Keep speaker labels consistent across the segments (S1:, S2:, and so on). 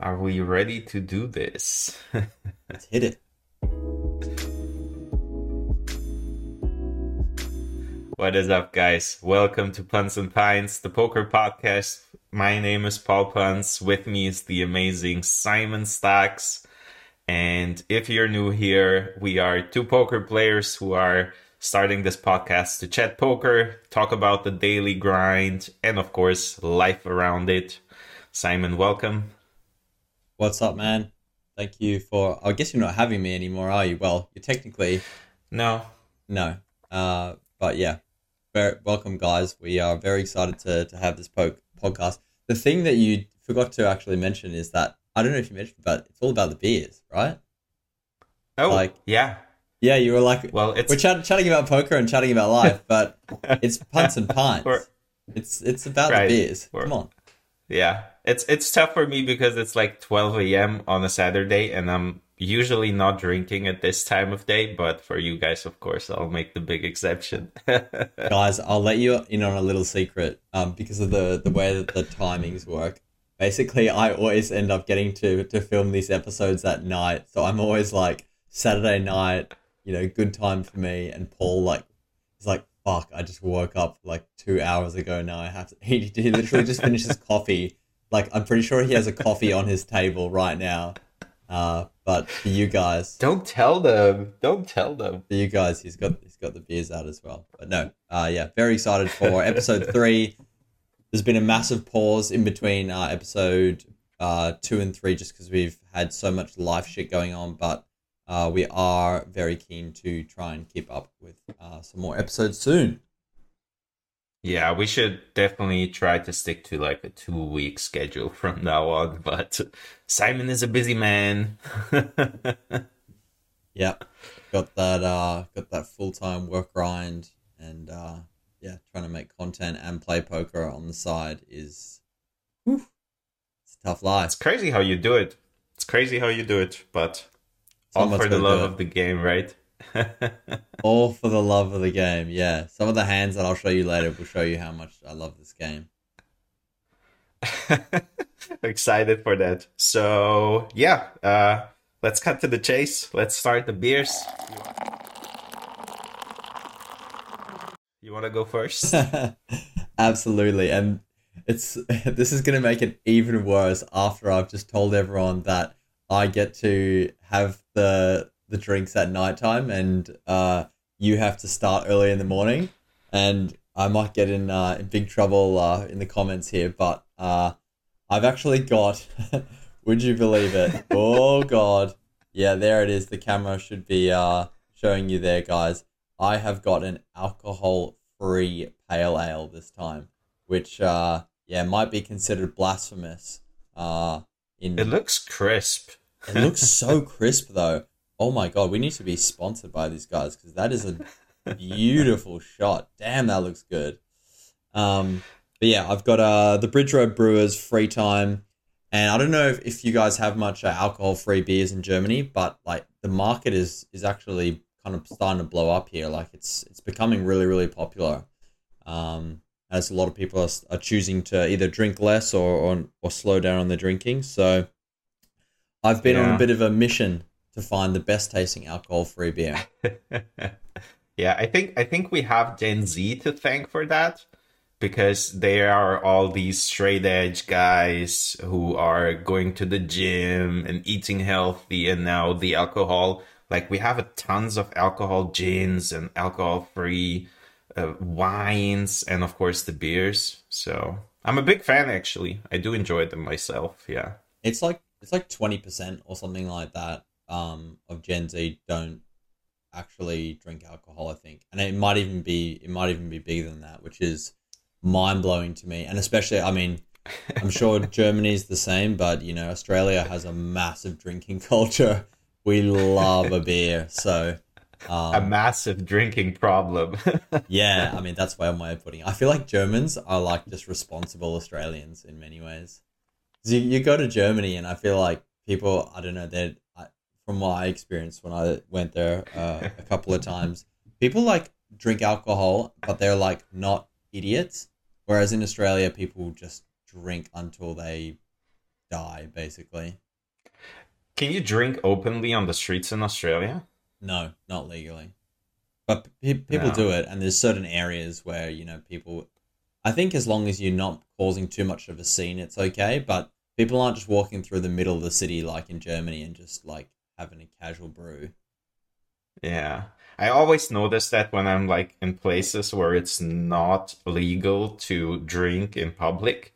S1: Are we ready to do this?
S2: Let's hit it.
S1: What is up, guys? Welcome to Punts and Pints, the poker podcast. My name is Paul Punts. With me is the amazing Simon Stax. And if you're new here, we are two poker players who are starting this podcast to chat poker, talk about the daily grind, and of course, life around it. Simon, welcome.
S2: What's up, man? Thank you for. I guess you're not having me anymore, are you? Well, you're technically
S1: No,
S2: no. Uh, but yeah, very welcome, guys. We are very excited to to have this po- podcast. The thing that you forgot to actually mention is that I don't know if you mentioned, but it's all about the beers, right?
S1: Oh,
S2: Like-
S1: yeah.
S2: Yeah, you were like,
S1: Well, it's
S2: we're chat- chatting about poker and chatting about life, but it's punts and pints. It's it's about
S1: Right.
S2: the beers.
S1: We're-
S2: Come on.
S1: yeah. It's it's tough for me because it's like 12 a.m. on a Saturday, and I'm usually not drinking at this time of day. But for you guys, of course, I'll make the big exception.
S2: guys i'll let you in on a little secret um, because of the the way that the timings work basically i always end up getting to to film these episodes at night so i'm always like saturday night you know good time for me and paul like is like fuck i just woke up like two hours ago now i have to he, he literally just finished his coffee like i'm pretty sure he has a coffee on his table right now uh, but for you guys
S1: Don't tell them. Don't tell them.
S2: for you guys, he's got he's got the beers out as well. But no, uh, yeah, very excited for episode three. There's been a massive pause in between uh, episode uh, two and three, just because we've had so much life shit going on. But uh, we are very keen to try and keep up with uh, some more episodes soon.
S1: Yeah, we should definitely try to stick to like a two week schedule from now on. But Simon is a busy man.
S2: Yeah, got that uh, got that full time work grind, and uh, yeah, trying to make content and play poker on the side is, whew, it's a tough life.
S1: it's crazy how you do it. It's crazy how you do it, but all for the love of the game, right?
S2: All for the love of the game. Yeah. Some of the hands that I'll show you later will show you how much I love this game.
S1: Excited for that. So yeah, uh, let's cut to the chase. Let's start the beers. You want to go first?
S2: Absolutely. And it's this is gonna make it even worse after I've just told everyone that I get to have the the drinks at nighttime and uh you have to start early in the morning. And I might get in uh, in big trouble uh, in the comments here, but uh I've actually got would you believe it? Oh god. Yeah, there it is. The camera should be uh showing you there, guys. I have got an alcohol free pale ale this time, which uh yeah might be considered blasphemous. Uh in
S1: it looks crisp.
S2: it looks so crisp though. Oh my god, we need to be sponsored by these guys because that is a beautiful shot. Damn, that looks good. Um, but yeah, I've got uh the Bridge Road Brewers free time, and I don't know if, if you guys have much uh, alcohol free beers in Germany, but like the market is is actually kind of starting to blow up here. Like it's it's becoming really really popular. Um, as a lot of people are, are choosing to either drink less or, or or slow down on their drinking. So I've been on a bit of a mission to find the best tasting alcohol free beer.
S1: yeah, I think I think we have Gen Z to thank for that because they are all these straight edge guys who are going to the gym and eating healthy and now the alcohol like we have a tons of alcohol gins and alcohol free uh, wines and of course the beers. So i'm a big fan actually. I do enjoy them myself yeah.
S2: It's like it's like twenty percent or something like that um, of Gen Z don't actually drink alcohol. I think, and it might even be it might even be bigger than that, which is mind blowing to me. And especially, I mean, I'm sure Germany's the same, but you know, Australia has a massive drinking culture. We love a beer, so um,
S1: a massive drinking problem
S2: yeah, I mean that's one way of putting it. I feel like Germans are like just responsible Australians in many ways. You, you go to Germany and I feel like people, I don't know, they're From my experience when I went there uh, a couple of times, people like drink alcohol, but they're like not idiots. Whereas in Australia, people just drink until they die basically.
S1: Can you drink openly on the streets in Australia?
S2: No, not legally. But pe- people
S1: No.
S2: do it, and there's certain areas where you know people. I think as long as you're not causing too much of a scene, it's okay. But people aren't just walking through the middle of the city like in Germany and just like having a casual brew.
S1: Yeah. I always notice that when I'm like in places where it's not legal to drink in public.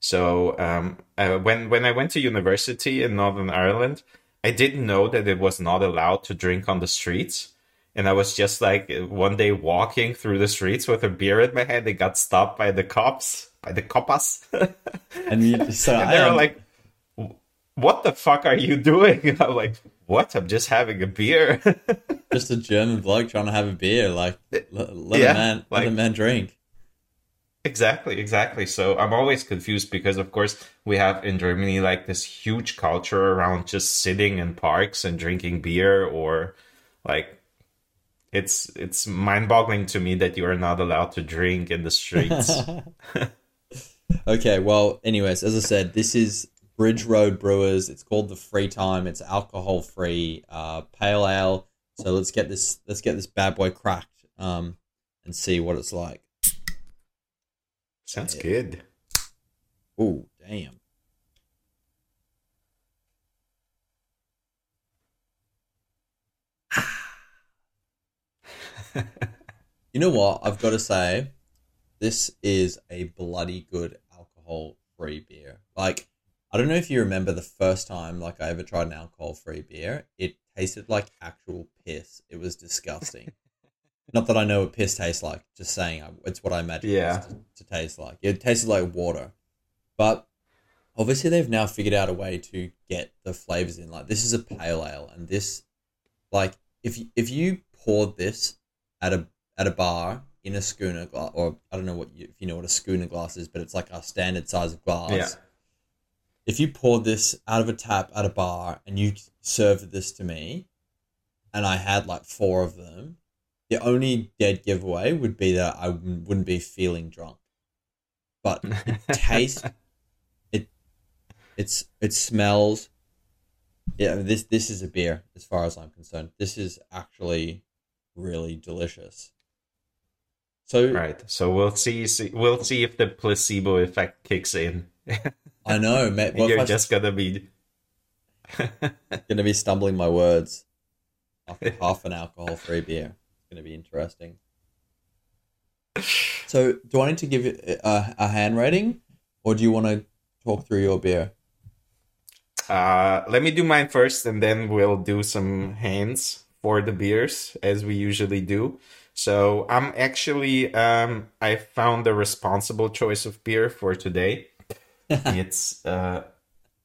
S1: So um, uh, when when I went to university in Northern Ireland, I didn't know that it was not allowed to drink on the streets. And I was just like one day walking through the streets with a beer in my hand. I got stopped by the cops, by the copas.
S2: And you, so
S1: and
S2: I
S1: they were
S2: am-
S1: like, "What the fuck are you doing?" And I'm like, "What? I'm just having a beer."
S2: just a German bloke trying to have a beer. Like let, let
S1: Yeah,
S2: a man, let a man drink.
S1: exactly, exactly. So I'm always confused because, of course, we have in Germany like this huge culture around just sitting in parks and drinking beer, or like it's it's mind-boggling to me that you are not allowed to drink in the streets.
S2: Okay, well, anyways, as I said, this is Bridge Road Brewers. It's called the Free Time. It's alcohol free, uh, pale ale. So let's get this let's get this bad boy cracked, um, and see what it's like.
S1: Sounds good.
S2: Oh, damn. you know what? I've got to say, this is a bloody good alcohol free beer. Like, I don't know if you remember the first time like I ever tried an alcohol free beer. It tasted like actual piss. It was disgusting. Not that I know what piss tastes like. Just saying, it's what I imagine
S1: Yeah.
S2: it to, to taste like. It tasted like water, but obviously they've now figured out a way to get the flavors in. Like this is a pale ale, and this, like, if you, if you poured this at a at a bar in a schooner glass, or I don't know what you, if you know what a schooner glass is, but it's like a standard size of glass.
S1: Yeah.
S2: If you poured this out of a tap at a bar and you served this to me, and I had like four of them, the only dead giveaway would be that I wouldn't be feeling drunk. But it tastes, it, it's it smells. Yeah, this this is a beer as far as I'm concerned. This is actually really delicious. So
S1: right. So we'll see, see. We'll see if the placebo effect kicks in.
S2: I know. Well,
S1: You're just gonna be.
S2: gonna be stumbling my words after half an alcohol-free beer. It's gonna be interesting. So, do I need to give it a, a hand rating, or do you want to talk through your beer?
S1: Uh, let me do mine first, and then we'll do some hands for the beers as we usually do. So I'm actually um, I found the responsible choice of beer for today. it's uh,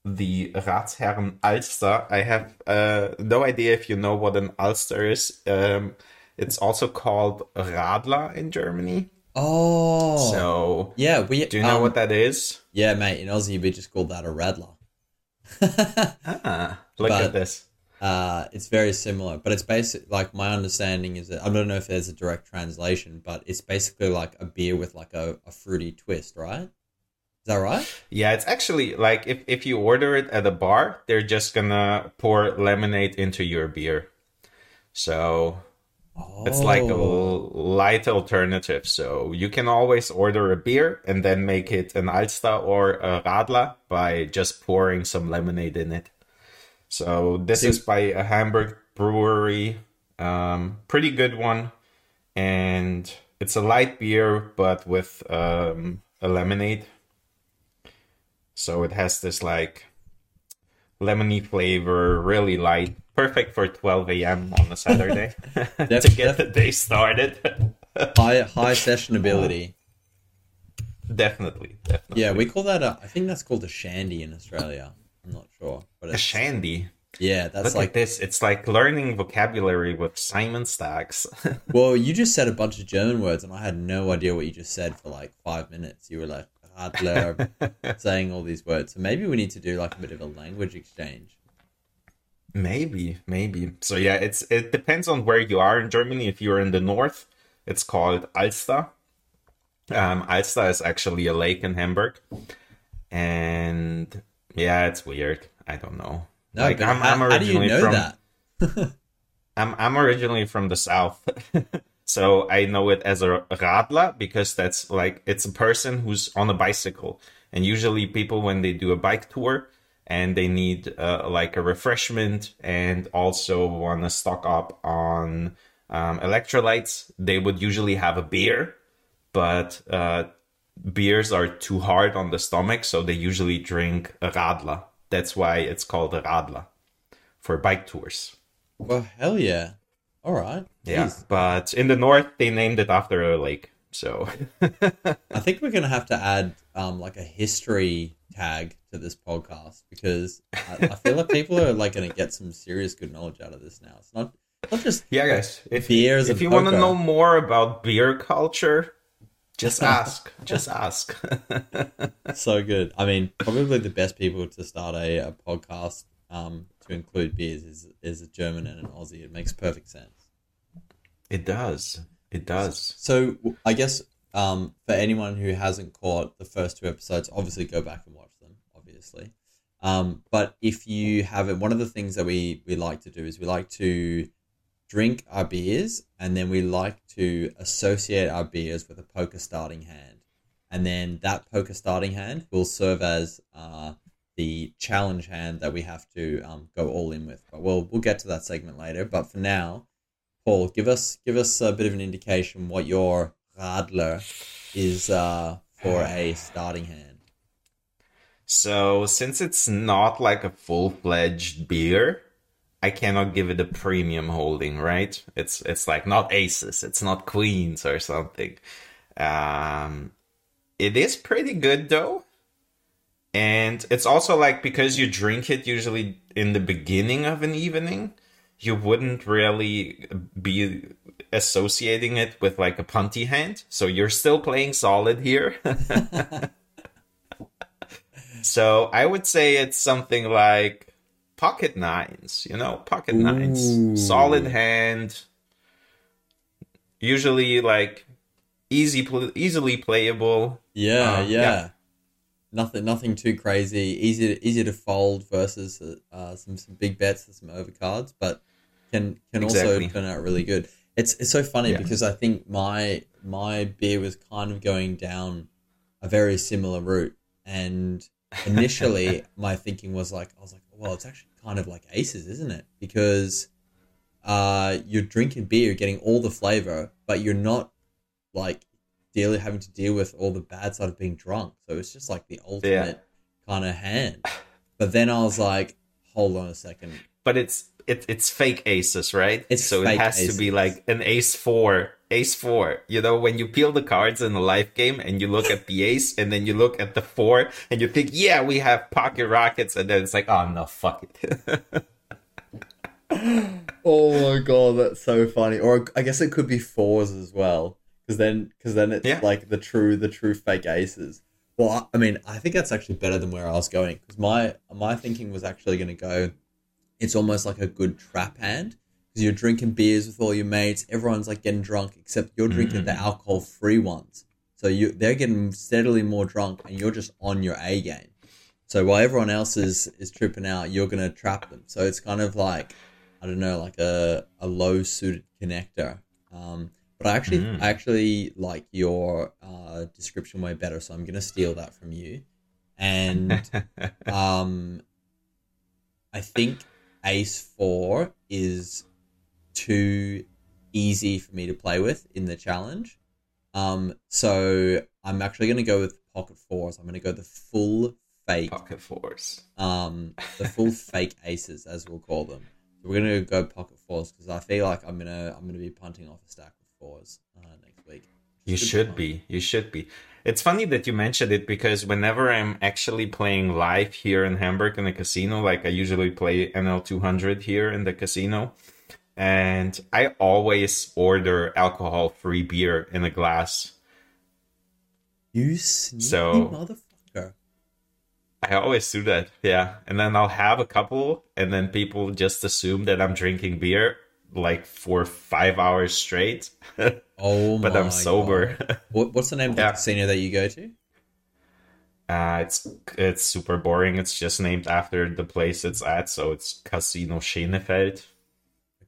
S1: the Ratsherren Alster. I have uh, no idea if you know what an Alster is. Um, it's also called Radler in Germany.
S2: Oh,
S1: So
S2: yeah. We
S1: do you know
S2: um,
S1: what that is?
S2: Yeah, mate. In Aussie, we just call that a radler.
S1: Ah, look
S2: but-
S1: at this.
S2: uh, it's very similar, but it's basic. Like my understanding is that I don't know if there's a direct translation, but it's basically like a beer with like a, a fruity twist, right? Is that right?
S1: Yeah, it's actually like if, if you order it at a bar, they're just gonna pour lemonade into your beer. So it's like a
S2: Oh.
S1: light alternative. So you can always order a beer and then make it an Alster or a Radler by just pouring some lemonade in it. So this
S2: See-
S1: is by a Hamburg brewery. Um, pretty good one. And it's a light beer, but with um, a lemonade. So it has this like lemony flavor, really light, perfect for 12 a.m. on a Saturday to get the day started.
S2: high high sessionability.
S1: definitely, definitely.
S2: Yeah, we call that a. I think that's called a shandy in Australia. I'm not sure, but
S1: a shandy.
S2: yeah, that's
S1: Look
S2: like.
S1: at this. It's like learning vocabulary with Simon Stax.
S2: Well, you just said a bunch of German words, and I had no idea what you just said for like five minutes. You were like Saying all these words. So maybe we need to do like a bit of a language exchange.
S1: Maybe, maybe. So yeah, it's it depends on where you are in Germany. If you're in the north, it's called Alster. Um, Alster is actually a lake in Hamburg, and Yeah, it's weird. I don't know.
S2: No, like, but I'm, how, I'm how do you know
S1: from,
S2: that?
S1: I'm I'm originally from the south, so I know it as a radler because that's like it's a person who's on a bicycle, and usually people when they do a bike tour and they need uh, like a refreshment and also want to stock up on um, electrolytes, they would usually have a beer, but uh, beers are too hard on the stomach, so they usually drink a radler. That's why it's called a radler for bike tours.
S2: Well, hell yeah. All right.
S1: Yeah, but in the north, they named it after a lake. So
S2: I think we're gonna have to add um, like a history tag to this podcast because I, I feel like people are like gonna get some serious good knowledge out of this now. It's not not just
S1: yeah, guys. If
S2: beers,
S1: if you want to know more about beer culture, just ask. just ask.
S2: so good. I mean, probably the best people to start a, a podcast um, to include beers is is a German and an Aussie. It makes perfect sense.
S1: It does. It does.
S2: So I guess um, for anyone who hasn't caught the first two episodes, obviously go back and watch them. Obviously, um, but if you haven't, one of the things that we we like to do is we like to drink our beers and then we like to associate our beers with a poker starting hand, and then that poker starting hand will serve as uh, the challenge hand that we have to um, go all in with. But we'll we'll get to that segment later. But for now, Paul, give us give us a bit of an indication what your Radler is uh, for a starting hand.
S1: So since it's not like a full fledged beer, I cannot give it a premium holding, right? It's it's like not aces, it's not queens or something. Um, it is pretty good though and it's also like because you drink it usually in the beginning of an evening you wouldn't really be associating it with like a punty hand. So you're still playing solid here. So i would say it's something like pocket nines you know pocket Ooh. nines solid hand. Usually like easy easily playable.
S2: Yeah, uh, yeah. yeah nothing nothing too crazy. Easy to, easy to fold versus uh, some some big bets and some overcards, but can can exactly. also turn out really good. It's it's so funny yeah. because I think my my beer was kind of going down a very similar route, and initially my thinking was like I was like, well, it's actually kind of like aces, isn't it? Because uh, you're drinking beer, you're getting all the flavor, but you're not like dealing having to deal with all the bad side of being drunk. So it's just like the ultimate yeah. kind of hand. But then I was like, hold on a second.
S1: But it's it, it's fake aces, right?
S2: It's
S1: so it has aces. to be like an ace four, ace four. You know, when you peel the cards in a life game and you look at the ace and then you look at the four and you think, yeah, we have pocket rockets, and then it's like, oh no, fuck it.
S2: oh my god, that's so funny. Or I guess it could be fours as well because then because then it's yeah. like the true the true fake aces. Well, I mean, I think that's actually better than where I was going because my my thinking was actually going to go. It's almost like a good trap hand because you're drinking beers with all your mates. Everyone's like getting drunk except you're drinking mm. the alcohol free ones. So you they're getting steadily more drunk and you're just on your A game. So while everyone else is is tripping out, you're gonna trap them. So it's kind of like I don't know, like a, a low suited connector. Um, but I actually, mm. I actually like your uh, description way better, so I'm gonna steal that from you. And um, I think Ace Four is too easy for me to play with in the challenge. Um, so I'm actually gonna go with Pocket Fours. I'm gonna go the full fake
S1: Pocket Fours.
S2: Um, the full fake aces, as we'll call them. So we're gonna go Pocket Fours because I feel like I'm gonna I'm gonna be punting off a stack uh, next week.
S1: You should be. You should be. It's funny that you mentioned it because whenever I'm actually playing live here in Hamburg in the casino, like I usually play NL 200 here in the casino, and I always order alcohol free beer in a glass.
S2: You sneaky so, motherfucker.
S1: I always do that, yeah. And then I'll have a couple, and then people just assume that I'm drinking beer like for five hours straight.
S2: oh,
S1: but I'm sober.
S2: what, what's the name of the casino that you go to?
S1: Uh, it's it's super boring. It's just named after the place it's at, so it's Casino Schenefeld.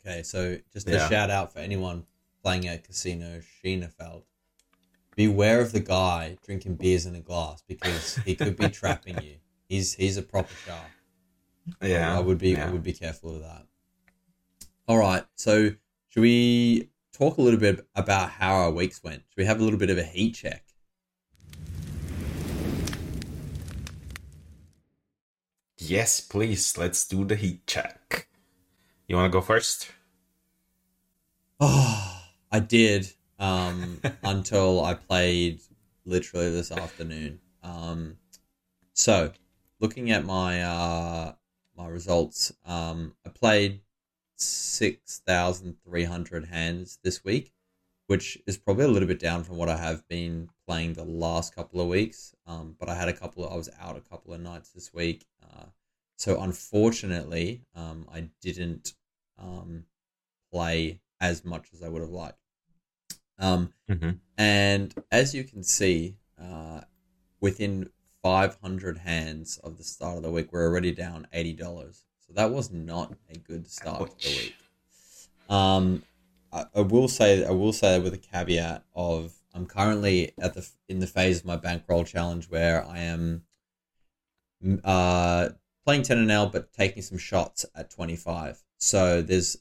S2: Okay, so just a
S1: Yeah.
S2: shout out for anyone playing at Casino Schenefeld. Beware of the guy drinking beers in a glass because he could be trapping you. He's he's a proper shark.
S1: Yeah,
S2: I would be I would be careful of that. All right, so should we talk a little bit about how our weeks went? Should we have a little bit of a heat check?
S1: Yes, please. Let's do the heat check. You want to go first?
S2: Oh, I did um, until I played literally this afternoon. Um, so, looking at my uh, my results, um, I played six thousand three hundred hands this week, which is probably a little bit down from what I have been playing the last couple of weeks. Um, but I had a couple. Of, I was out a couple of nights this week, uh, so unfortunately, um, I didn't um, play as much as I would have liked. Um,
S1: Mm-hmm.
S2: and as you can see, uh, within 500 hands of the start of the week, we're already down $80. So that was not a good start to the week. Um, I, I will say, I will say that with a caveat of I'm currently at the in the phase of my bankroll challenge where I am uh, playing 10 and L, but taking some shots at 25. So there's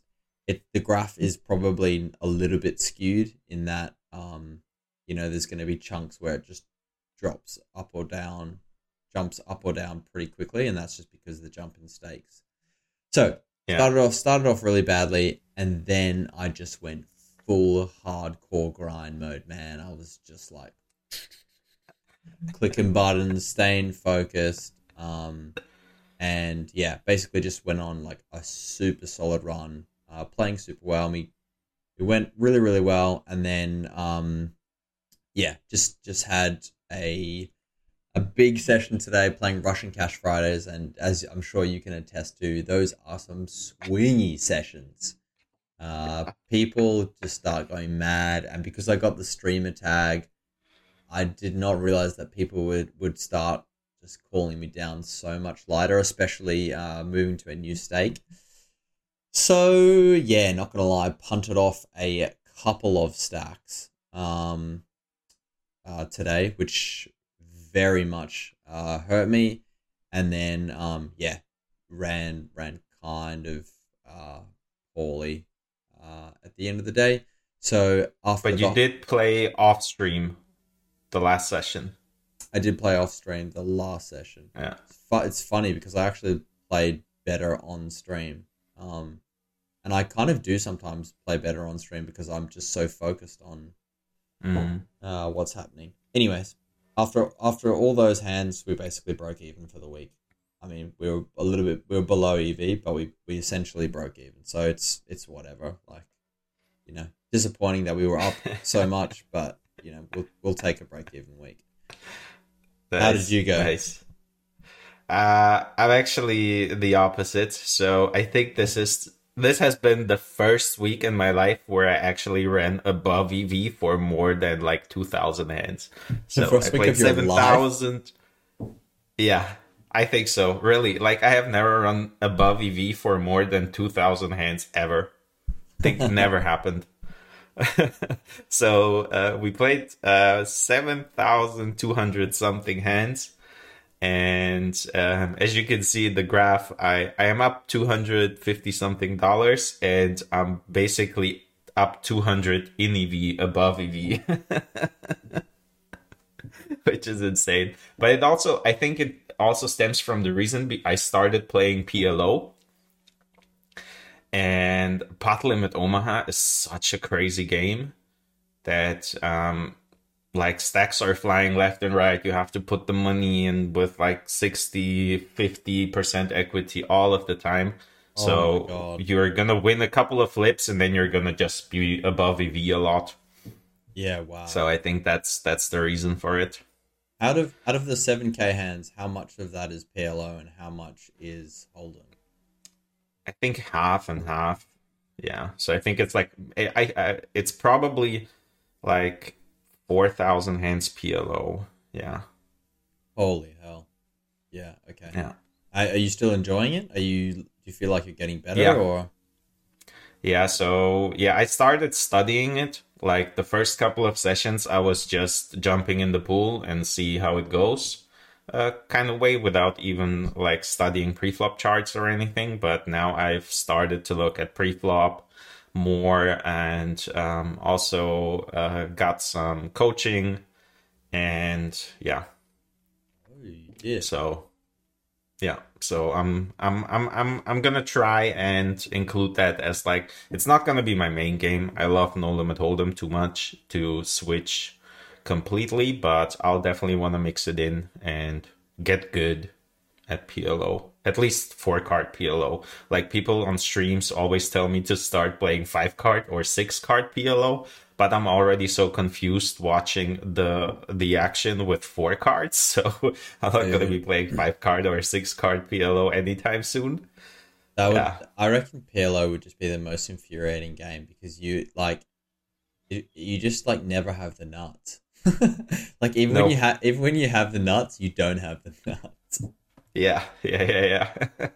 S2: it. The graph is probably a little bit skewed in that, um, you know, there's going to be chunks where it just drops up or down, jumps up or down pretty quickly, and that's just because of the jump in stakes. So
S1: Yeah.
S2: started off started off really badly, and then I just went full hardcore grind mode. Man, I was just like clicking buttons, staying focused, um, and yeah, basically just went on like a super solid run, uh, playing super well. Me, it went really really well, and then um, yeah, just just had a a big session today playing Russian Cash Fridays, and as I'm sure you can attest to, those are some swingy sessions. Uh, people just start going mad, and because I got the streamer tag, I did not realize that people would would start just calling me down so much lighter, especially uh, moving to a new stake. So yeah, not gonna lie, punted off a couple of stacks um, uh, today, which very much uh, hurt me, and then um, yeah, ran ran kind of uh, poorly uh, at the end of the day. So after
S1: But you
S2: the-
S1: did play off stream the last session.
S2: I did play off stream the last session.
S1: Yeah.
S2: It's, fu- it's funny because I actually played better on stream. Um, and I kind of do sometimes play better on stream because I'm just so focused on
S1: Mhm.
S2: uh, what's happening. Anyways, after after all those hands, we basically broke even for the week. I mean, we were a little bit we were below EV, but we, we essentially broke even. So it's it's whatever. Like, you know, disappointing that we were up so much, but you know, we'll we'll take a break even week. How did you go?
S1: Nice. Uh, I'm actually the opposite. So I think this is this has been the first week in my life where I actually ran above EV for more than like two thousand hands. So I played seven thousand. Yeah, I think so. Really, like I have never run above EV for more than two thousand hands ever. I think never happened. so uh, we played uh, 7,200 something hands. And um, as you can see in the graph, I, I am up 250 something dollars and I'm basically up 200 in EV above EV. Which is insane. But it also, I think it also stems from the reason I started playing PLO. And Pot Limit Omaha is such a crazy game that um like stacks are flying left and right. You have to put the money in with like 60, 50% equity all of the time.
S2: Oh
S1: So you're gonna win a couple of flips and then you're gonna just be above EV a lot.
S2: Yeah, wow.
S1: So I think that's that's the reason for it.
S2: out of out of the seven K hands, how much of that is PLO and how much is Hold'em?
S1: I think half and half. Yeah. So I think it's like I, I, I it's probably like four thousand hands PLO. Yeah.
S2: Holy hell! Yeah. Okay.
S1: Yeah.
S2: Are, are you still enjoying it? Are you? Do you feel like you're getting better,
S1: Yeah.
S2: or
S1: Yeah, so yeah, I started studying it. Like the first couple of sessions, I was just jumping in the pool and see how it goes, uh, kind of way without even like studying preflop charts or anything. But now I've started to look at preflop more and um, also uh, got some coaching. And yeah,
S2: yeah,
S1: so yeah, so I'm I'm I'm I'm I'm gonna try and include that as like it's not gonna be my main game. I love No Limit Hold'em too much to switch completely, but I'll definitely want to mix it in and get good at PLO. At least four card PLO. Like people on streams always tell me to start playing five card or six card PLO, but I'm already so confused watching the the action with four cards, so I'm not gonna be playing five card or six card PLO anytime soon.
S2: that would.
S1: yeah.
S2: I reckon PLO would just be the most infuriating game because you like, you, you just like never have the nuts. like even when you have even when you have the nuts, you don't have the nuts.
S1: Yeah, yeah, yeah, yeah.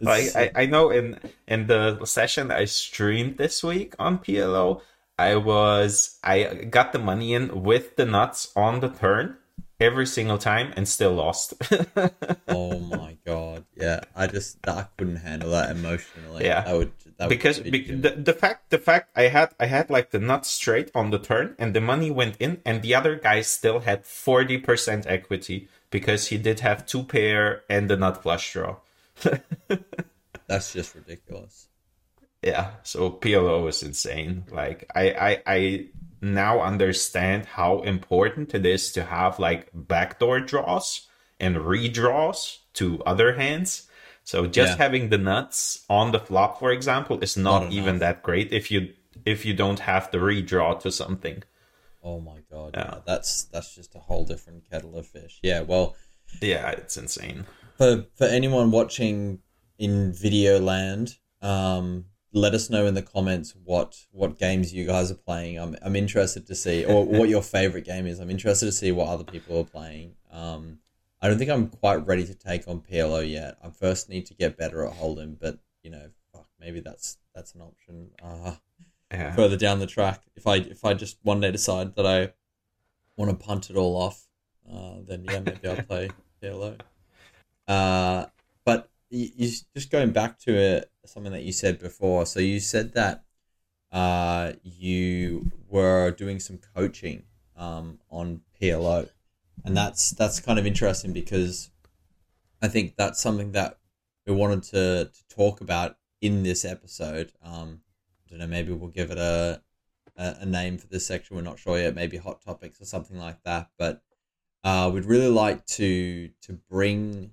S1: like I, I know in in the session I streamed this week on PLO, I was I got the money in with the nuts on the turn every single time and still lost.
S2: oh my god, yeah. I just I couldn't handle that emotionally.
S1: Yeah.
S2: that would that would
S1: because
S2: be
S1: be, the, the fact the fact I had I had like the nuts straight on the turn and the money went in and the other guy still had 40% equity because he did have two pair and the nut flush draw.
S2: That's just ridiculous.
S1: Yeah, so PLO is insane. Like I, I I now understand how important it is to have like backdoor draws and redraws to other hands. So just
S2: Yeah.
S1: having the nuts on the flop, for example, is not,
S2: Not
S1: even that great if you if you don't have the redraw to something.
S2: Oh my god,
S1: Yeah.
S2: yeah. That's that's just a whole different kettle of fish. Yeah, well,
S1: Yeah, it's insane.
S2: for for anyone watching in video land, um, let us know in the comments what what games you guys are playing. I'm I'm interested to see, or what your favorite game is. I'm interested to see what other people are playing. Um, I don't think I'm quite ready to take on PLO yet. I first need to get better at Hold'em, but you know, fuck, maybe that's that's an option. Uh,
S1: Yeah.
S2: further down the track. If I if I just one day decide that I want to punt it all off, uh, then yeah, maybe I'll play PLO. Uh, but you, you just going back to it, something that you said before. So you said that uh, you were doing some coaching um, on PLO, and that's that's kind of interesting because I think that's something that we wanted to, to talk about in this episode. Um, I don't know, maybe we'll give it a, a a name for this section. We're not sure yet. Maybe hot topics or something like that. But uh, we'd really like to to bring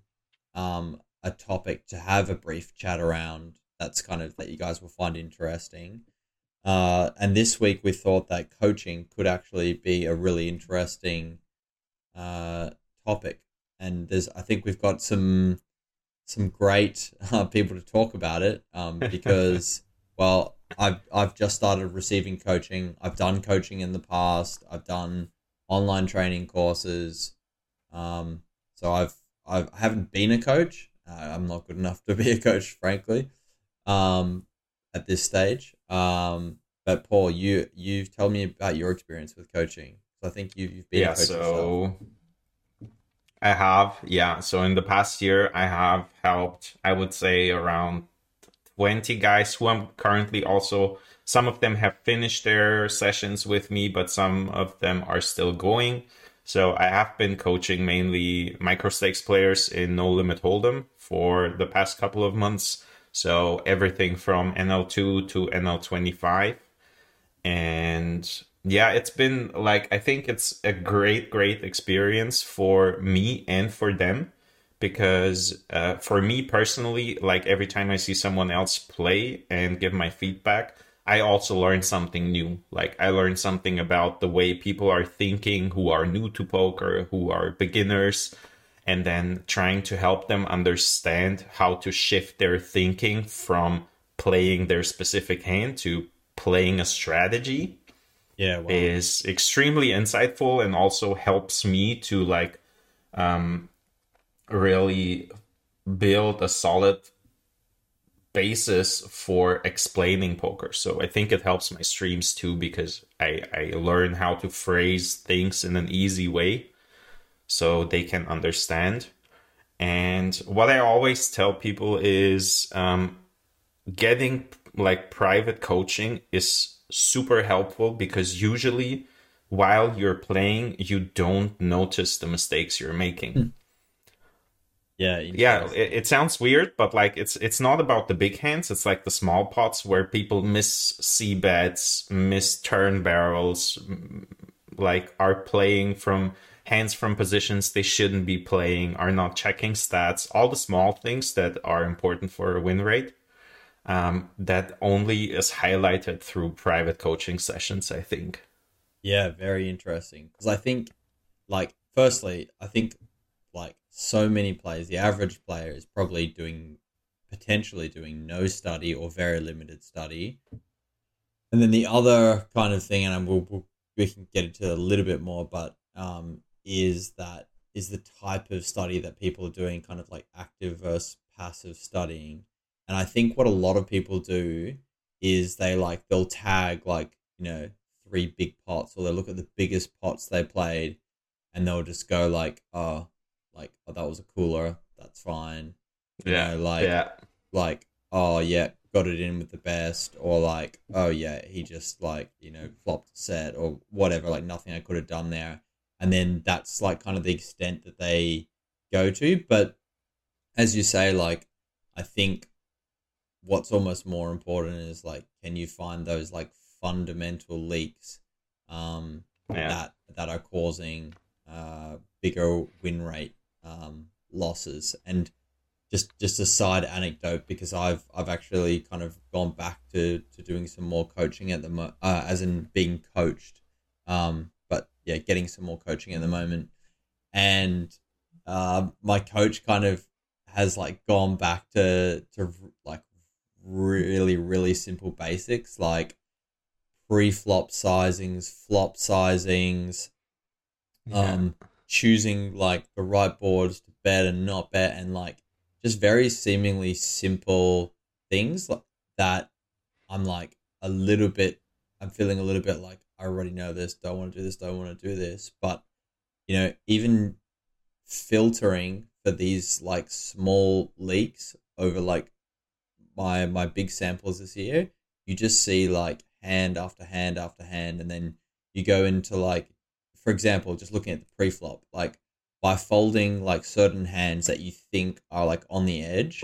S2: um, a topic to have a brief chat around. That's kind of that you guys will find interesting. Uh, and this week we thought that coaching could actually be a really interesting uh, topic. And there's, I think we've got some some great uh, people to talk about it um, because, well, I've I've just started receiving coaching. I've done coaching in the past. I've done online training courses. Um, so I've I've I haven't been a coach. Uh, I'm not good enough to be a coach, frankly. Um, at this stage. Um, but Paul, you you tell me about your experience with coaching. So I think you you've been a
S1: yeah
S2: coach yourself.
S1: so i have yeah so in the past year i have helped i would say around 20 guys who i'm currently also some of them have finished their sessions with me but some of them are still going. So i have been coaching mainly micro stakes players in no limit hold'em for the past couple of months. So everything from nl2 to nl25 and yeah it's been like i think it's a great great experience for me and for them because uh, for me personally like every time i see someone else play and give my feedback i also learn something new like i learn something about the way people are thinking who are new to poker who are beginners and then trying to help them understand how to shift their thinking from playing their specific hand to playing a strategy
S2: Yeah, wow.
S1: is extremely insightful and also helps me to like um, really build a solid basis for explaining poker. So I think it helps my streams too because I, I learn how to phrase things in an easy way so they can understand. And what I always tell people is um, getting like private coaching is super helpful because usually while you're playing, you don't notice the mistakes you're making.
S2: Hmm. Yeah,
S1: yeah. It, it, sounds weird, but like it's it's not about the big hands. It's like the small pots where people miss c bets, miss turn barrels, like are playing from hands from positions they shouldn't be playing, are not checking stats. All the small things that are important for a win rate. Um, that only is highlighted through private coaching sessions. I think.
S2: Yeah, very interesting. Because I think, like, firstly, I think like so many players, the average player is probably doing potentially doing no study or very limited study. And then the other kind of thing, and we'll, we'll we can get into a little bit more, but um, is that is the type of study that people are doing, kind of like active versus passive studying. And I think what a lot of people do is they like they'll tag like you know three big pots, or they look at the biggest pots they played, and they'll just go like, oh, like oh, that was a cooler, that's fine.
S1: You yeah,
S2: know, like
S1: yeah.
S2: like oh yeah, got it in with the best, or like oh yeah, he just like you know flopped a set or whatever, like nothing I could have done there. And then that's like kind of the extent that they go to. But as you say, like I think what's almost more important is like can you find those like fundamental leaks um, yeah. that that are causing uh, bigger win rate um, losses. And just just a side anecdote because I've I've actually kind of gone back to, to doing some more coaching at the mo- uh, as in being coached, um, but yeah, getting some more coaching at the moment, and uh, my coach kind of has like gone back to to like really really simple basics like pre-flop sizings, flop sizings, yeah. um, choosing like the right boards to bet and not bet, and like just very seemingly simple things like that. I'm like a little bit. I'm feeling a little bit like I already know this. Don't want to do this. Don't want to do this. But you know, even filtering for these like small leaks over like my my big samples this year, you just see like hand after hand after hand, and then you go into like for example, just looking at the pre-flop, like by folding like certain hands that you think are like on the edge,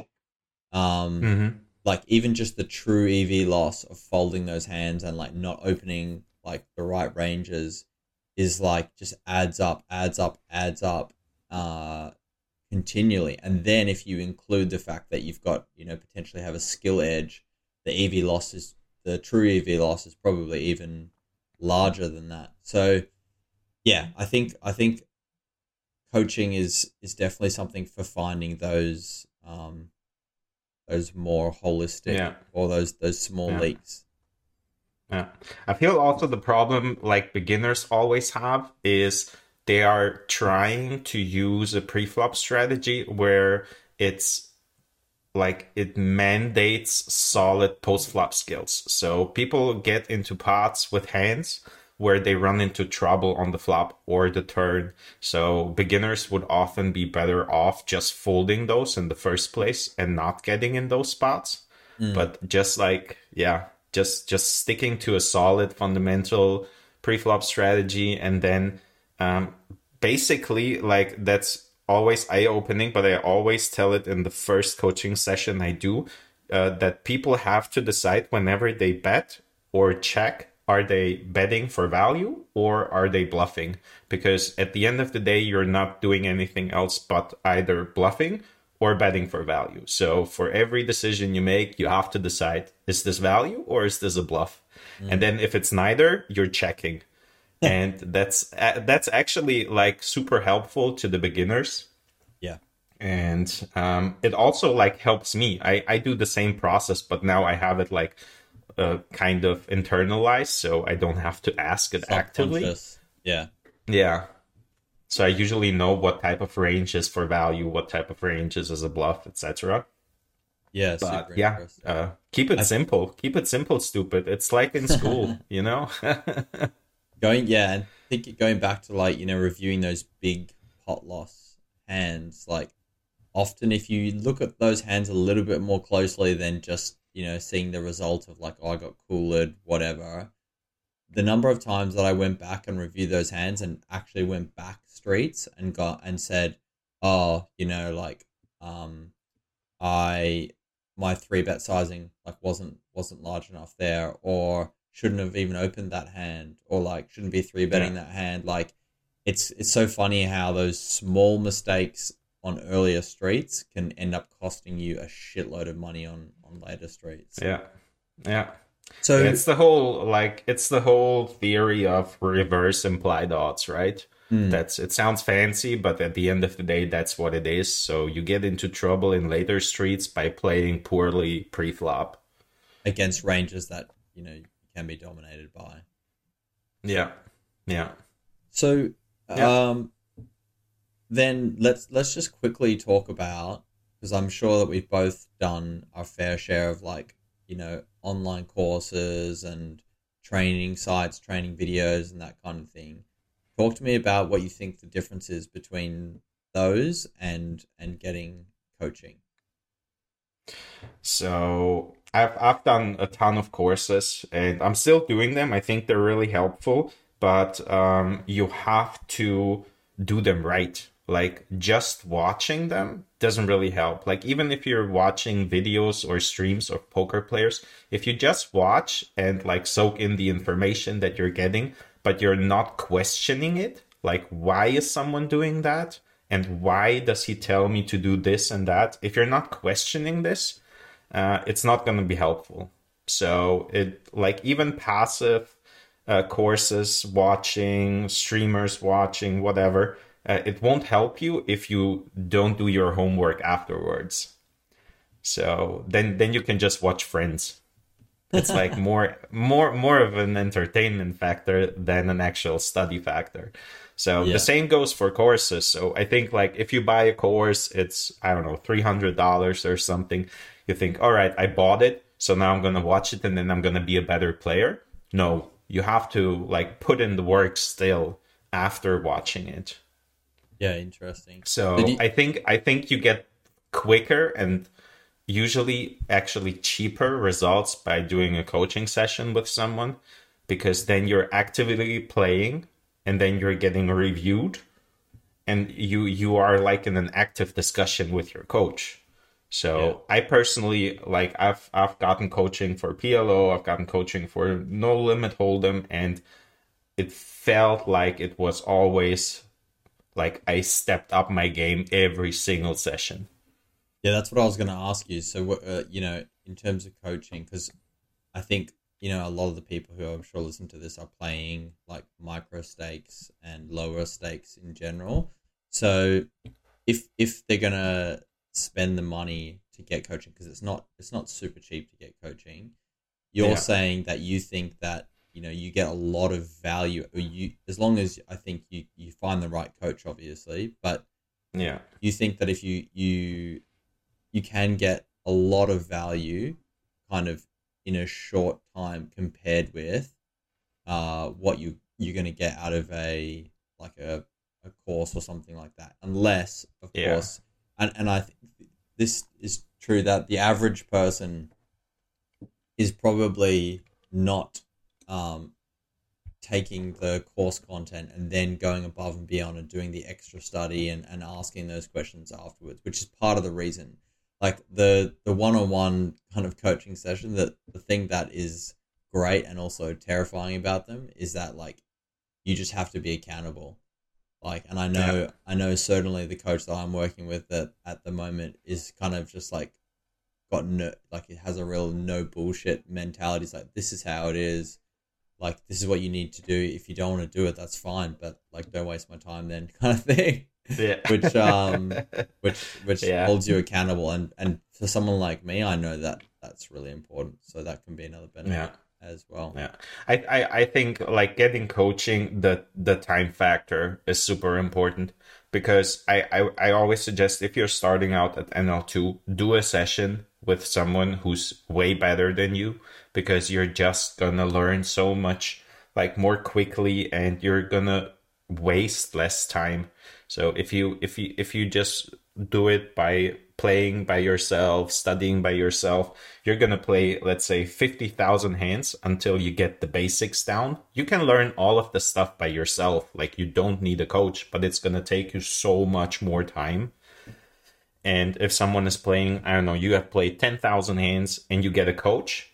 S2: um,
S1: mm-hmm.
S2: like even just the true EV loss of folding those hands and like not opening like the right ranges is like just adds up, adds up, adds up, uh, continually. And then if you include the fact that you've got, you know, potentially have a skill edge, the EV loss is the true EV loss is probably even larger than that. So yeah, I think I think coaching is is definitely something for finding those um those more holistic
S1: yeah.
S2: or those those small yeah. leaks.
S1: Yeah. I feel also the problem like beginners always have is they are trying to use a pre-flop strategy where it's like it mandates solid post-flop skills. So people get into pots with hands where they run into trouble on the flop or the turn. So beginners would often be better off just folding those in the first place and not getting in those spots. Mm. But just like yeah, just just sticking to a solid fundamental pre-flop strategy and then um, basically like that's always eye-opening but i always tell it in the first coaching session i do uh, that people have to decide whenever they bet or check are they betting for value or are they bluffing? Because at the end of the day, you're not doing anything else but either bluffing or betting for value. So for every decision you make, you have to decide is this value or is this a bluff? Mm. And then if it's neither, you're checking. and that's that's actually like super helpful to the beginners.
S2: Yeah.
S1: And um, it also like helps me. I, I do the same process, but now I have it like uh, kind of internalized, so I don't have to ask it actively.
S2: Yeah.
S1: Yeah. So I usually know what type of range is for value, what type of range is as a bluff, etc.
S2: Yeah,
S1: But
S2: super
S1: yeah, uh, keep it
S2: I-
S1: simple. Keep it simple, stupid. It's like in school, you know.
S2: going yeah I think going back to like you know reviewing those big pot loss hands like often if you look at those hands a little bit more closely than just you know seeing the result of like oh i got cooled whatever the number of times that i went back and reviewed those hands and actually went back streets and got and said oh you know like um i my three bet sizing like wasn't wasn't large enough there or shouldn't have even opened that hand or like shouldn't be three betting that hand. Like it's it's so funny how those small mistakes on earlier streets can end up costing you a shitload of money on on later streets
S1: yeah, yeah.
S2: so
S1: it's the whole like it's the whole theory of reverse implied odds, right?
S2: Hmm.
S1: That's it sounds fancy, but at the end of the day, that's what it is. So you get into trouble in later streets by playing poorly pre-flop.
S2: against ranges that you know can be dominated by
S1: Yeah, yeah,
S2: So,
S1: Yeah.
S2: um, then let's let's just quickly talk about because I'm sure that we've both done our fair share of like you know online courses and training sites, training videos, and that kind of thing. Talk to me about what you think the difference is between those and and getting coaching.
S1: So I've I've done a ton of courses and I'm still doing them. I think they're really helpful, but um, you have to do them right. Like just watching them doesn't really help. Like even if you're watching videos or streams of poker players, if you just watch and like soak in the information that you're getting, but you're not questioning it, like why is someone doing that? And why does he tell me to do this and that? If you're not questioning this, uh, it's not going to be helpful. So it like even passive uh, courses, watching streamers, watching whatever, uh, it won't help you if you don't do your homework afterwards. So then then you can just watch Friends. It's like more more more of an entertainment factor than an actual study factor. So
S2: Yeah.
S1: the same goes for courses. So I think like if you buy a course, it's I don't know three hundred dollars or something. You think, all right, I bought it, so now I'm gonna watch it, and then I'm gonna be a better player. No, you have to like put in the work still after watching it.
S2: Yeah, interesting.
S1: So
S2: you-
S1: I think I think you get quicker and usually actually cheaper results by doing a coaching session with someone because then you're actively playing and then you're getting reviewed and you you are like in an active discussion with your coach. So I personally like I've I've gotten coaching for PLO, I've gotten coaching for No Limit Hold'em and it felt like it was always like I stepped up my game every single session.
S2: Yeah, that's what I was going to ask you. So, uh, you know, in terms of coaching, because I think you know a lot of the people who I'm sure listen to this are playing like micro stakes and lower stakes in general. So, if if they're gonna spend the money to get coaching, because it's not it's not super cheap to get coaching, you're
S1: Yeah.
S2: saying that you think that you know you get a lot of value. You as long as I think you you find the right coach, obviously, but
S1: Yeah.
S2: you think that if you you you can get a lot of value kind of in a short time compared with uh what you you're going to get out of a like a, a course or something like that unless of
S1: Yeah.
S2: course and and I think this is true that the average person is probably not um taking the course content and then going above and beyond and doing the extra study and, and asking those questions afterwards, which is part of the reason. Like the the one on one kind of coaching session, that the thing that is great and also terrifying about them is that like you just have to be accountable. Like and I know
S1: Yeah.
S2: I know certainly the coach that I'm working with that at the moment is kind of just like got no like it has a real no bullshit mentality. It's like this is how it is like this is what you need to do if you don't want to do it that's fine but like don't waste my time then kind of thing
S1: Yeah.
S2: Which, um, which which
S1: Yeah.
S2: holds you accountable and and for someone like me i know that that's really important so that can be another benefit
S1: yeah.
S2: as well.
S1: Yeah, I, I, I think like getting coaching the the time factor is super important because I, I I always suggest if you're starting out at NL two, do a session with someone who's way better than you because you're just gonna learn so much like more quickly and you're gonna waste less time. So if you if you if you just do it by playing by yourself, studying by yourself, you're going to play, let's say, 50,000 hands until you get the basics down. You can learn all of the stuff by yourself. Like, you don't need a coach, but it's going to take you so much more time. And if someone is playing, I don't know, you have played 10,000 hands and you get a coach,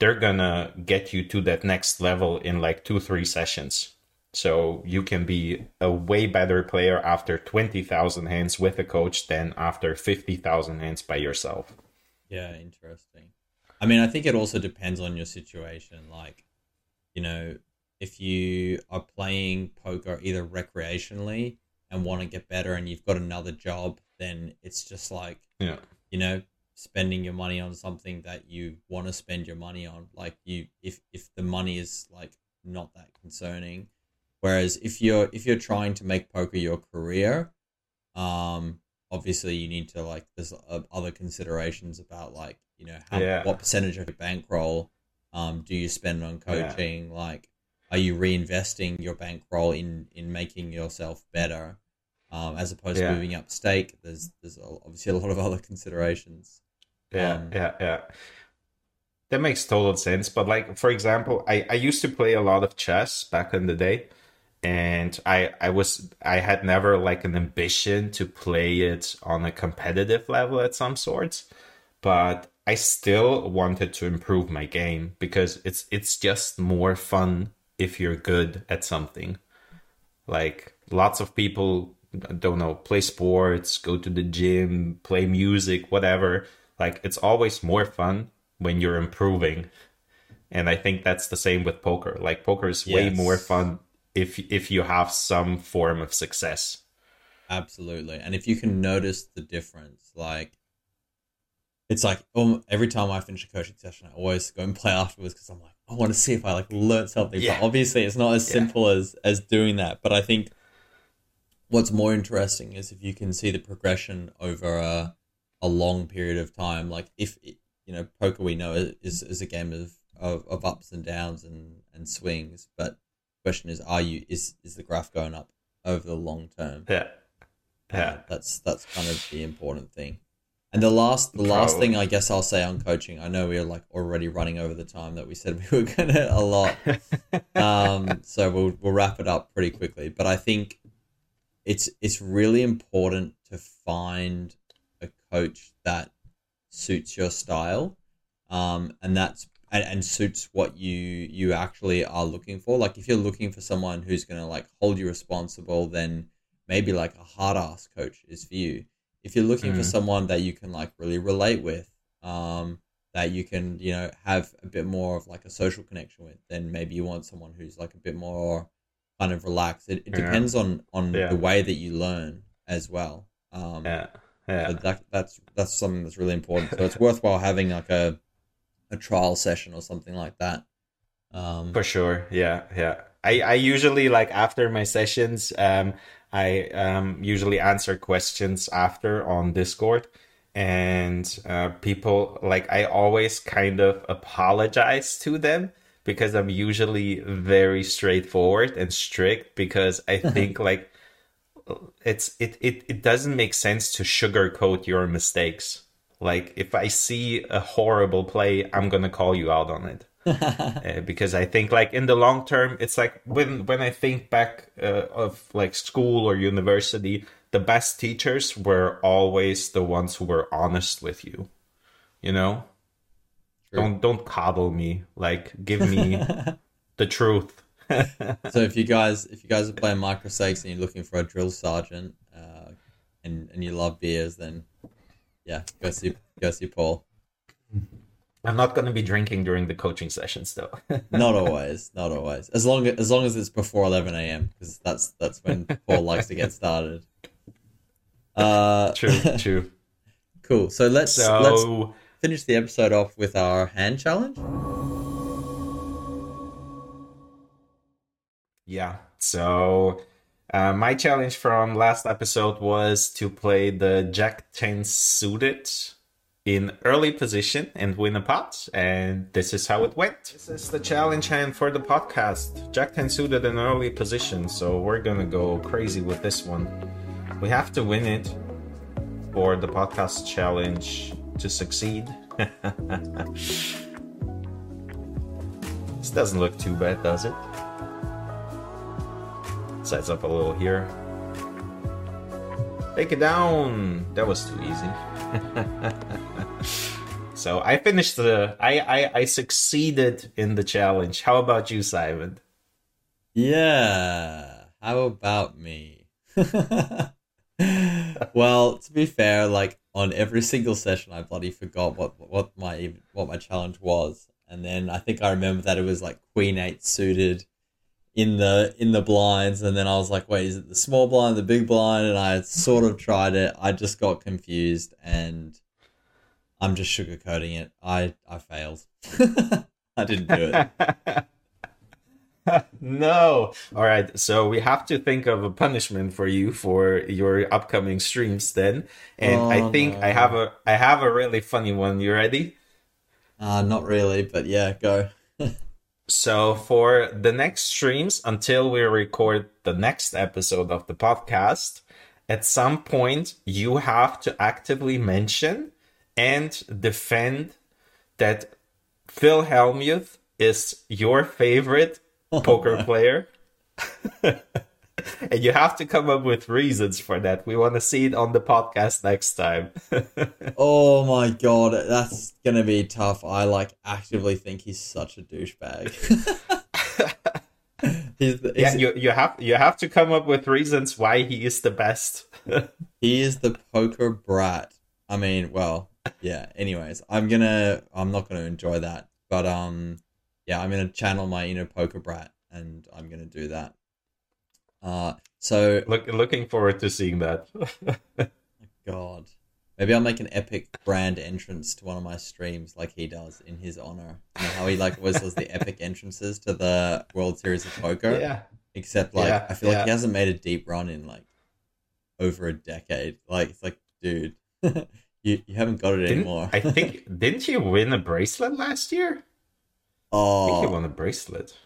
S1: they're going to get you to that next level in like two, three sessions. So you can be a way better player after 20,000 hands with a coach than after 50,000 hands by yourself.
S2: Yeah, interesting. I mean, I think it also depends on your situation. Like, you know, if you are playing poker either recreationally and want to get better and you've got another job, then it's just like,
S1: yeah.
S2: you know, spending your money on something that you want to spend your money on. Like you if if the money is like not that concerning, Whereas if you're if you're trying to make poker your career, um, obviously you need to like there's other considerations about like you know how, yeah. what percentage of your bankroll um do you spend on coaching? Yeah. Like, are you reinvesting your bankroll in in making yourself better, um, as opposed yeah. to moving up stake? There's there's obviously a lot of other considerations.
S1: Yeah, um, yeah, yeah. That makes total sense. But like, for example, I, I used to play a lot of chess back in the day and I I was I had never like an ambition to play it on a competitive level at some sorts, but I still wanted to improve my game because it's it's just more fun if you're good at something. Like lots of people don't know, play sports, go to the gym, play music, whatever. Like it's always more fun when you're improving. And I think that's the same with poker. Like poker is yes. way more fun if if you have some form of success.
S2: Absolutely, and if you can notice the difference, like it's like um, every time I finish a coaching session, I always go and play afterwards because I'm like, I want to see if I like learned something. Yeah. But obviously, it's not as yeah. simple as as doing that. But I think what's more interesting is if you can see the progression over a a long period of time. Like if you know, poker we know is is a game of of, of ups and downs and and swings, but question is, are you is is the graph going up over the long term?
S1: Yeah, yeah.
S2: Uh, that's that's kind of the important thing. And the last the Probably. last thing I guess I'll say on coaching, I know we are like already running over the time that we said we were gonna a lot. um, so we'll we'll wrap it up pretty quickly. But I think it's it's really important to find a coach that suits your style. Um, and that's and, and suits what you you actually are looking for. Like if you're looking for someone who's gonna like hold you responsible, then maybe like a hard ass coach is for you. If you're looking mm. for someone that you can like really relate with, um, that you can you know have a bit more of like a social connection with, then maybe you want someone who's like a bit more kind of relaxed. It, it yeah. depends on on yeah. the way that you learn as well. Um,
S1: yeah, yeah.
S2: that, that's that's something that's really important. So it's worthwhile having like a a trial session or something like that. Um,
S1: For sure, yeah, yeah. I, I usually like after my sessions, um, I um, usually answer questions after on Discord, and uh, people like I always kind of apologize to them because I'm usually very straightforward and strict because I think like it's it, it it doesn't make sense to sugarcoat your mistakes like if I see a horrible play, I'm gonna call you out on it. uh, because I think like in the long term, it's like when when I think back uh, of like school or university, the best teachers were always the ones who were honest with you. You know, True. don't don't coddle me. Like give me the truth.
S2: so if you guys if you guys are playing microstakes and you're looking for a drill sergeant, uh, and and you love beers, then yeah, go see go see Paul.
S1: I'm not going to be drinking during the coaching sessions, though.
S2: not always, not always. As long as, as long as it's before 11 a.m. because that's that's when Paul likes to get started. Uh,
S1: true, true.
S2: cool. So let's so... let's finish the episode off with our hand challenge.
S1: Yeah. So uh, my challenge from last episode was to play the Jack 10 suited in early position and win a pot, and this is how it went. This is the challenge hand for the podcast. Jack 10 suited in early position, so we're gonna go crazy with this one. We have to win it for the podcast challenge to succeed. this doesn't look too bad, does it? Size up a little here. Take it down. That was too easy. so I finished the. I, I I succeeded in the challenge. How about you, Simon?
S2: Yeah. How about me? well, to be fair, like on every single session, I bloody forgot what what my what my challenge was, and then I think I remember that it was like Queen Eight suited in the in the blinds and then I was like, wait, is it the small blind, the big blind? And I sort of tried it. I just got confused and I'm just sugarcoating it. I I failed. I didn't do
S1: it. no. All right. So we have to think of a punishment for you for your upcoming streams then. And oh, I think no. I have a I have a really funny one. You ready?
S2: Uh not really, but yeah, go.
S1: So for the next streams until we record the next episode of the podcast, at some point you have to actively mention and defend that Phil Hellmuth is your favorite oh, poker player. and you have to come up with reasons for that. We want to see it on the podcast next time.
S2: oh my god, that's gonna be tough. I like actively think he's such a douchebag.
S1: he's, he's, yeah, you you have you have to come up with reasons why he is the best.
S2: he is the poker brat. I mean, well, yeah. Anyways, I'm gonna I'm not gonna enjoy that, but um, yeah, I'm gonna channel my inner poker brat, and I'm gonna do that. Uh, so
S1: Look, looking forward to seeing that.
S2: God, maybe I'll make an epic brand entrance to one of my streams, like he does in his honor. You know how he like whistles the epic entrances to the World Series of Poker.
S1: Yeah.
S2: Except like yeah, I feel yeah. like he hasn't made a deep run in like over a decade. Like it's like, dude, you you haven't got it
S1: didn't,
S2: anymore.
S1: I think didn't you win a bracelet last year?
S2: Oh,
S1: I think you won a bracelet.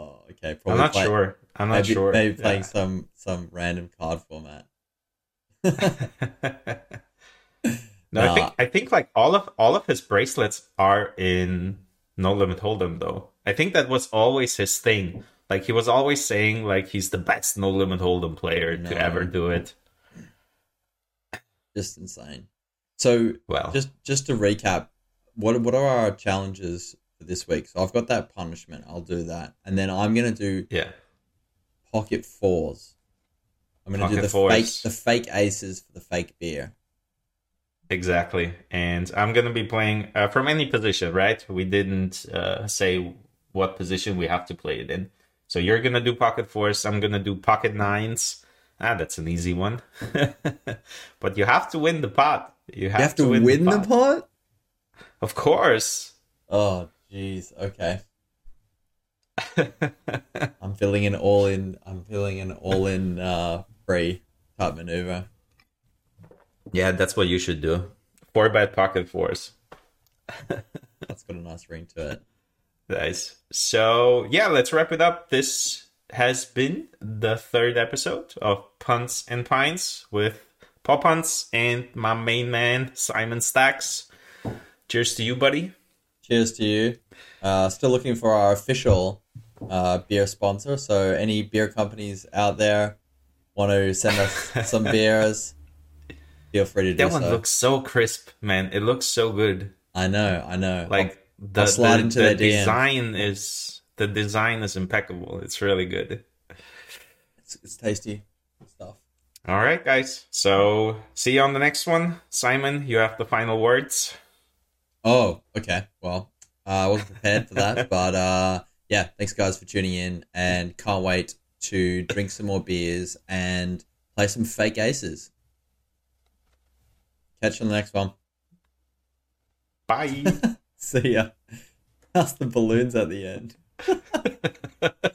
S2: Oh, okay.
S1: Probably I'm not play, sure. I'm not
S2: maybe,
S1: sure.
S2: Maybe playing yeah. some some random card format.
S1: no, nah. I think I think like all of all of his bracelets are in No Limit Hold'em though. I think that was always his thing. Like he was always saying like he's the best No Limit Hold'em player no. to ever do it.
S2: Just insane. So well, just just to recap, what what are our challenges for this week. So I've got that punishment. I'll do that, and then I'm gonna do
S1: yeah
S2: pocket fours. I'm gonna pocket do the fours. fake the fake aces for the fake beer.
S1: Exactly, and I'm gonna be playing uh, from any position. Right? We didn't uh, say what position we have to play it in. So you're gonna do pocket fours. I'm gonna do pocket nines. Ah, that's an easy one. but you have to win the pot. You have,
S2: you have to, to, win, win the, pot. the pot.
S1: Of course.
S2: Oh, Jeez. Okay. I'm feeling an all in. I'm feeling an all in uh, free type maneuver.
S1: Yeah, that's what you should do. Four by pocket fours.
S2: that's got a nice ring to it.
S1: Nice. So yeah, let's wrap it up. This has been the third episode of Punts and Pints with Paul Punts and my main man Simon Stax. Cheers to you, buddy.
S2: Cheers to you. Uh, still looking for our official uh, beer sponsor. So any beer companies out there want to send us some beers, feel free to do
S1: that one
S2: so.
S1: looks so crisp, man. It looks so good.
S2: I know, I know.
S1: Like I'll, the, I'll slide the, into the design is the design is impeccable. It's really good.
S2: It's, it's tasty stuff.
S1: All right, guys. So see you on the next one. Simon, you have the final words.
S2: Oh, okay. Well, uh, I wasn't prepared for that, but uh, yeah, thanks guys for tuning in, and can't wait to drink some more beers and play some fake aces. Catch you on the next one.
S1: Bye.
S2: See ya. How's the balloons at the end?